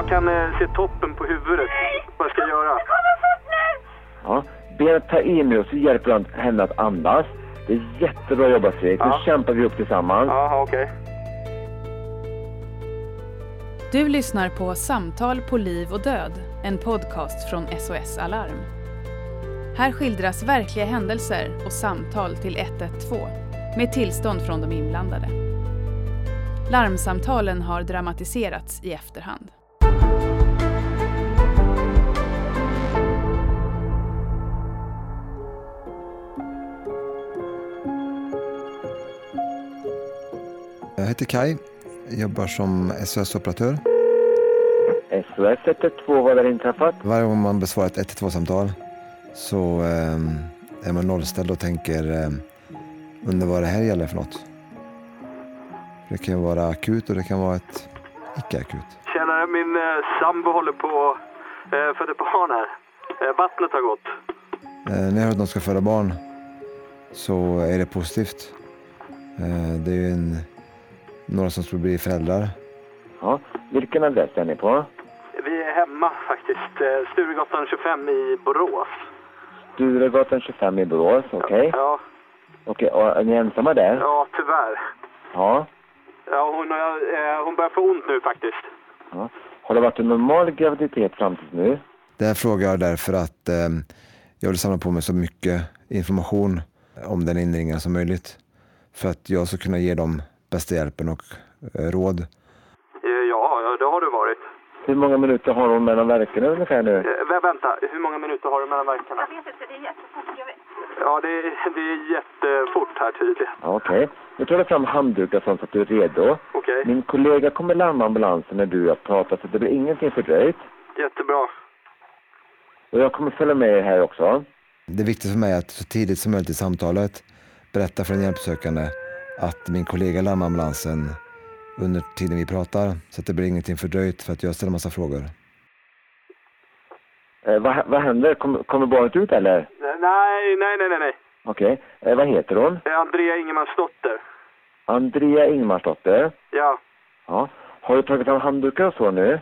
jag kan eh, se toppen på huvudet. Vad ska jag göra? Ja. Benet tar i nu och så hjälper du henne att andas. Det är jättebra jobbat Fredrik. Nu Ja. kämpar vi upp tillsammans. Jaha, okej. Du lyssnar på Samtal på liv och död, en podcast från SOS Alarm. Här skildras verkliga händelser och samtal till 112 med tillstånd från de inblandade. Larmsamtalen har dramatiserats i efterhand. Heter Kai, jobbar som SOS-operatör. SOS 112 vad har inträffat? Varje gång man besvarar ett 112-samtal så eh, är man nollställd och tänker eh, undrar vad det här gäller för något. Det kan vara akut och det kan vara ett icke-akut. Tjenare, min eh, sambo håller på eh, föda barn här. Eh, vattnet har gått. Eh, när jag hör att någon ska föda barn så är det positivt. Eh, det är ju en, några som ska bli föräldrar. Ja. Vilken adress är ni på? Vi är hemma faktiskt. Eh, Sturegatan 25 i Borås. Sturegatan 25 i Borås, okej? Ja, Okej, och är ni ensamma där? ja tyvärr. Ja. Ja, hon, har, eh, hon börjar få ont nu faktiskt. ja. Har det varit en normal graviditet fram tills nu? Det här frågar jag därför att eh, jag vill samla på mig så mycket information om den inringaren som möjligt. För att jag ska kunna ge dem bästa hjälpen och eh, råd. Eh, Ja, ja, det har du varit. Hur många minuter har hon mellan verken ungefär nu? Eh, vä- vänta, hur många minuter har du mellan verkarna? Jag vet inte, det är jättefort. Jag vet. Ja, det är, det är jättefort här tydligen. Okej. Nu tar du fram handdukar så att du är redo. Okej, Min kollega kommer larma ambulansen när du och jag pratar så det blir ingenting fördröjt. jättebra. Och jag kommer följa med er här också. Det är viktigt för mig att så tidigt som möjligt i samtalet berätta för den hjälpsökande att min kollega larmar ambulansen under tiden vi pratar så att det blir ingenting fördröjt för att jag ställer massa frågor. Eh, vad, vad händer? Kommer, kommer barnet ut eller? Nej, nej, nej, nej, nej. Okej. Eh, vad heter hon? Eh, Andrea Ingemansdotter. Andrea Ingmarsdotter. Ja, Ja. Har du tagit fram handdukar och så nu?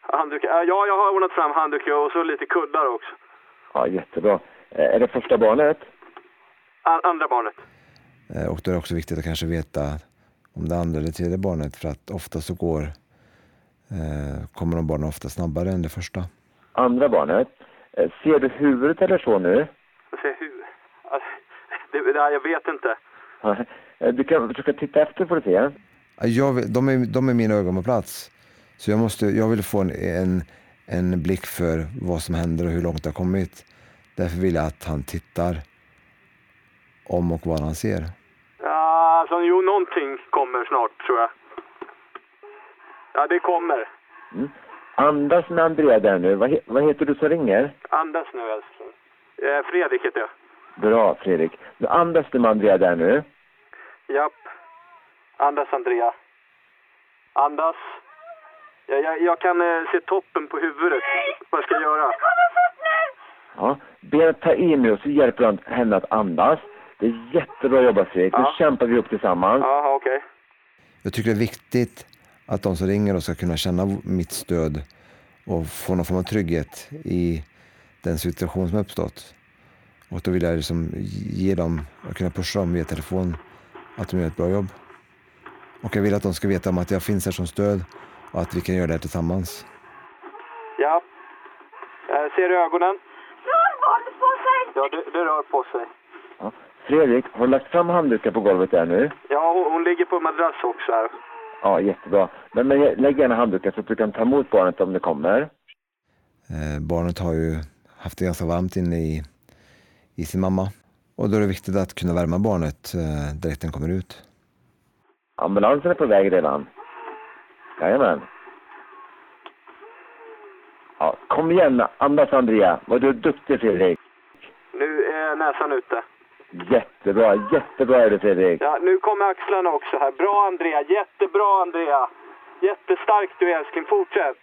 handduk. eh, Ja, jag har ordnat fram handdukar och så lite kuddar också. Ja, jättebra. Eh, är det första barnet? A- andra barnet. Eh, Och då är det också viktigt att kanske veta om det andra eller tredje barnet för att ofta så går eh, kommer de barnen ofta snabbare än det första. Andra barnet? Eh, ser du huvudet eller så nu? Jag ser. Ja, Det, det, jag vet inte. Eh, Du kan försöka titta efter får du se. Ja, Jag de, är, de är mina ögon på plats. Så jag, måste, jag vill få en, en, en blick för vad som händer och hur långt det har kommit. Därför vill jag att han tittar om och vad han ser. Ja, alltså, jo, någonting kommer snart, tror jag. Ja, det kommer. Mm. Andas med Andrea där nu. Vad, he- vad heter du som ringer? Andas nu, älskling. Eh, Fredrik heter jag. Bra, Fredrik. Nu andas du med Andrea där nu. Japp. Andas, Andrea. Andas. Jag, jag, jag kan eh, se toppen på huvudet. Vad ska jag göra? Ja. Benet tar i nu och så hjälper du henne att andas. Det är jättebra jobbat Fredrik. Nu Ja. kämpar vi upp tillsammans. Jaha, okej. Jag tycker det är viktigt att de som ringer och ska kunna känna mitt stöd och få någon form av trygghet i den situation som har uppstått. Och då vill jag liksom ge dem, och kunna pusha dem via telefon, att de gör ett bra jobb. Och jag vill att de ska veta om att jag finns här som stöd och att vi kan göra det här tillsammans. Ja. Eh, ser du ögonen? Rör barnet på sig! Ja, det, det rör på sig. Fredrik, har du lagt fram handdukar på golvet där nu? Ja, hon, hon ligger på madrass också här. Ja, jättebra. Men, men lägg gärna handdukar så att du kan ta emot barnet om det kommer. Eh, barnet har ju haft det ganska varmt inne i, i sin mamma. Och då är det viktigt att kunna värma barnet eh, direkt den kommer ut. Ambulansen är på väg redan. Jajamän. Ja, kom igen, andas Andrea. Vad du är duktig Fredrik. Nu är näsan ute. Jättebra, jättebra är du Fredrik. Ja, nu kommer axlarna också här. Bra, Andrea. Jättebra, Andrea. Jättestark du är, älskling. Fortsätt.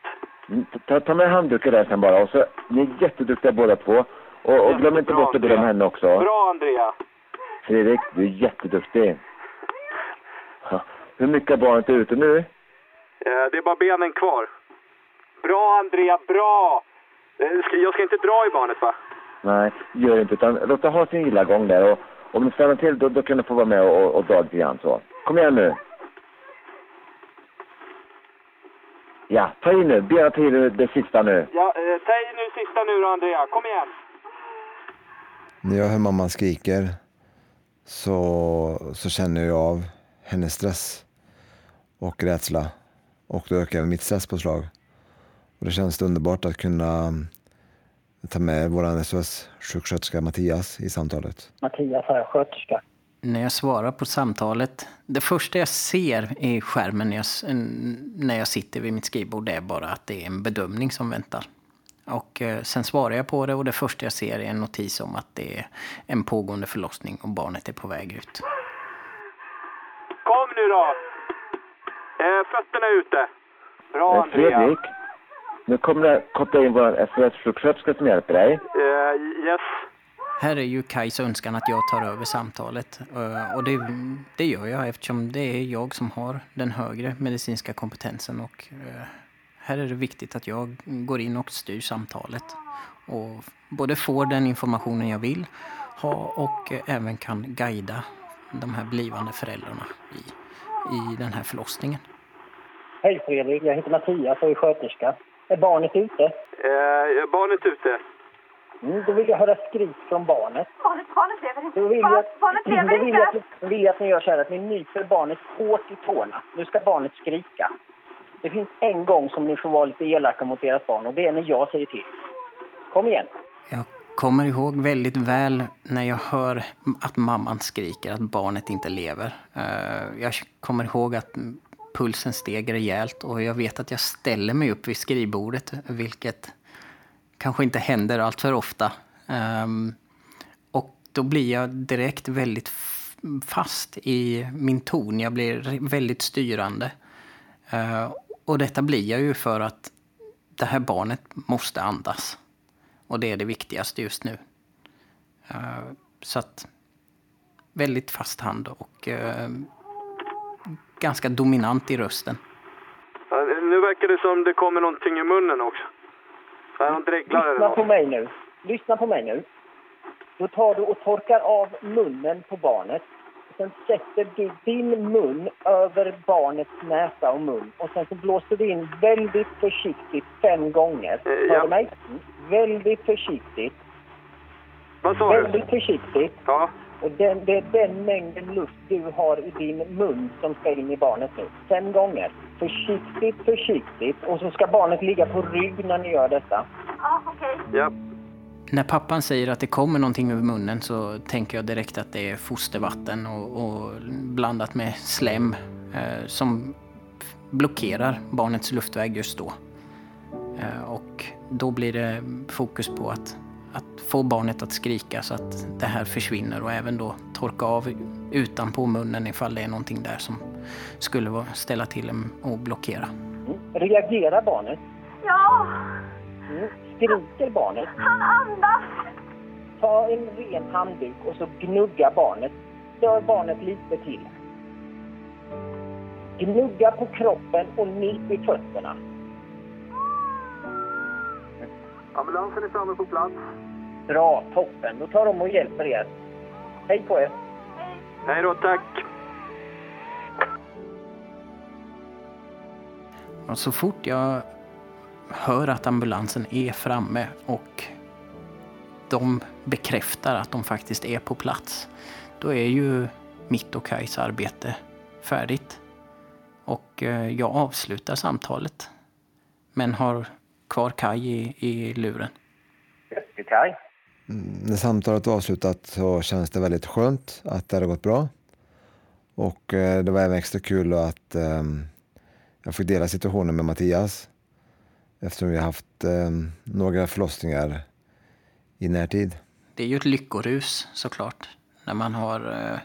Mm, Ta, ta med handdukar där sen bara. Och så, ni är jätteduktiga båda två. Och, och glöm inte bort att berömma henne också. Bra, Andrea. Fredrik, du är jätteduktig. Ja. Hur mycket har barnet ute nu? Eh, det är bara benen kvar. bra Andrea, bra! Eh, Jag ska inte dra i barnet va? Nej, gör inte. Utan låt det ha sin gilla gång där. Och om du stannar till, då, då kan du få vara med och, och dra lite grann så. Kom igen nu. Ja, ta i nu. Bena till det, det sista nu. Ja, eh, ta i nu sista nu då Andrea, kom igen! När jag hör mamman skriker så, så känner jag av hennes stress och rädsla. Och då ökar även mitt stresspåslag. Och det känns underbart att kunna ta med vår SOS-sjuksköterska Mattias i samtalet. Mattias här, sköterska. När jag svarar på samtalet, det första jag ser i skärmen när jag, när jag sitter vid mitt skrivbord är bara att det är en bedömning som väntar. Och eh, sen svarar jag på det och det första jag ser är en notis om att det är en pågående förlossning och barnet är på väg ut. Kom nu då! Eh, fötterna ute. Bra Eh, Andrea. Fredrik, nu kommer jag koppla in vår SOS-sjuksköterska som hjälper dig. Eh, yes. Här är ju Kajs önskan att jag tar över samtalet. Eh, Och det, det gör jag eftersom det är jag som har den högre medicinska kompetensen. Och eh, här är det viktigt att jag går in och styr samtalet. Och både får den informationen jag vill ha och även kan guida de här blivande föräldrarna i, i den här förlossningen. Hej Fredrik, jag heter Mattias och är sköterska. Är barnet ute? Eh, barnet ute. Mm, då vill jag höra skrik från barnet. Barnet, barnet lever inte. Då vill jag, Barnet, barnet då lever vill jag, inte. då vill jag att ni gör så här att ni nyper barnet hårt i tårna. Nu ska barnet skrika. Det finns en gång som ni får vara lite elaka mot ert barn och det är när jag säger till. Kom igen. Jag kommer ihåg väldigt väl när jag hör att mamman skriker att barnet inte lever. Eh, Jag kommer ihåg att pulsen steg rejält och jag vet att jag ställer mig upp vid skrivbordet, vilket kanske inte händer allt för ofta. Um, Och då blir jag direkt väldigt fast i min ton. Jag blir väldigt styrande. Uh, Och detta blir jag ju för att det här barnet måste andas. Och det är det viktigaste just nu. Uh, Så att väldigt fast hand och uh, ganska dominant i rösten. Ja, nu verkar det som det kommer någonting i munnen också. Är någon dreglar eller Lyssna på mig nu. Lyssna på mig nu. Då tar du och torkar av munnen på barnet. Sen sätter du din mun över barnets näsa och mun. Och sen så blåser du in väldigt försiktigt fem gånger. Eh, Hör ja. du mig? Väldigt försiktigt. Vad sa du? Väldigt försiktigt. Ja. Och den, det är den mängden luft du har i din mun som ska in i barnet nu. Fem gånger. Försiktigt, försiktigt. Och så ska barnet ligga på rygg när ni gör detta. Ja, okej. Ja. När pappan säger att det kommer någonting ur munnen så tänker jag direkt att det är fostervatten och, och blandat med slem eh, som blockerar barnets luftväg just då. Eh, och då blir det fokus på att, att få barnet att skrika så att det här försvinner och även då torka av utanpå munnen ifall det är någonting där som skulle vara- ställa till och blockera. Mm. Reagerar barnet? Ja, Mm. Skriker barnet? han andas. Ta en ren handduk och så gnugga barnet. Stör barnet lite till. Gnugga på kroppen och nyp i fötterna. Ambulansen är framme på plats. Bra, toppen. Då tar de och hjälper er. Hej på er. Hej då, tack. Och så fort jag hör att ambulansen är framme och de bekräftar att de faktiskt är på plats, då är ju mitt och Kajs arbete färdigt. Och eh, jag avslutar samtalet. Men har kvar Kaj i, i luren. Jättekaj. När samtalet var avslutat så känns det väldigt skönt att det hade gått bra. Och eh, det var även extra kul att eh, jag fick dela situationen med Mattias eftersom vi har haft eh, några förlossningar i närtid. Det är ju ett lyckorus såklart. När man har eh,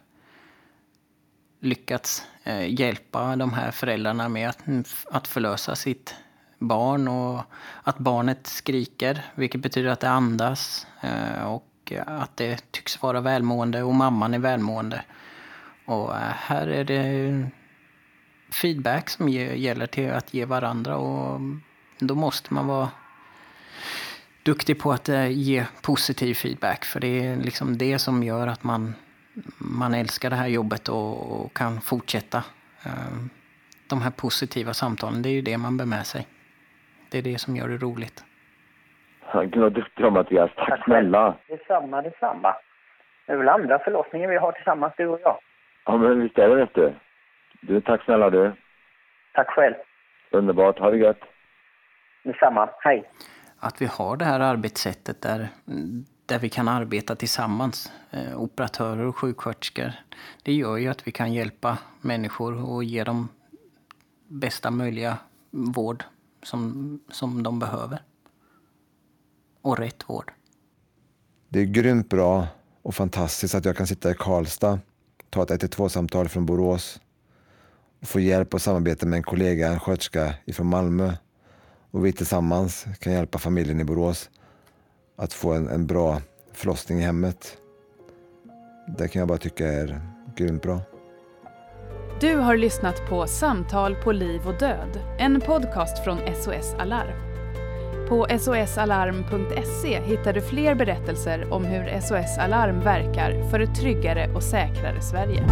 lyckats eh, hjälpa de här föräldrarna med att, att förlösa sitt barn och att barnet skriker, vilket betyder att det andas eh, och att det tycks vara välmående och mamman är välmående. Och eh, här är det feedback som gäller till att ge varandra och då måste man vara duktig på att eh, ge positiv feedback. För det är liksom det som gör att man, man älskar det här jobbet och, och kan fortsätta. De här positiva samtalen, det är ju det man bär med sig. Det är det som gör det roligt. Gud vad duktig du är, Mattias. Tack snälla. Detsamma, detsamma. Det är väl andra förlossningen vi har tillsammans, du och jag. Ja, men visst är det vet du. Du, tack snälla du. Tack själv. Underbart. Ha det gött. Detsamma. Hej. Att vi har det här arbetssättet där, där vi kan arbeta tillsammans, eh, operatörer och sjuksköterskor, det gör ju att vi kan hjälpa människor och ge dem bästa möjliga vård som, som de behöver. Och rätt vård. Det är grymt bra och fantastiskt att jag kan sitta i Karlstad, ta ett 112-samtal från Borås och få hjälp och samarbete med en kollega, en sköterska från Malmö. Och vi tillsammans kan hjälpa familjen i Borås att få en, en bra förlossning i hemmet. Det kan jag bara tycka är grymt bra. Du har lyssnat på Samtal på liv och död, en podcast från SOS Alarm. På sosalarm.se hittar du fler berättelser om hur SOS Alarm verkar för ett tryggare och säkrare Sverige.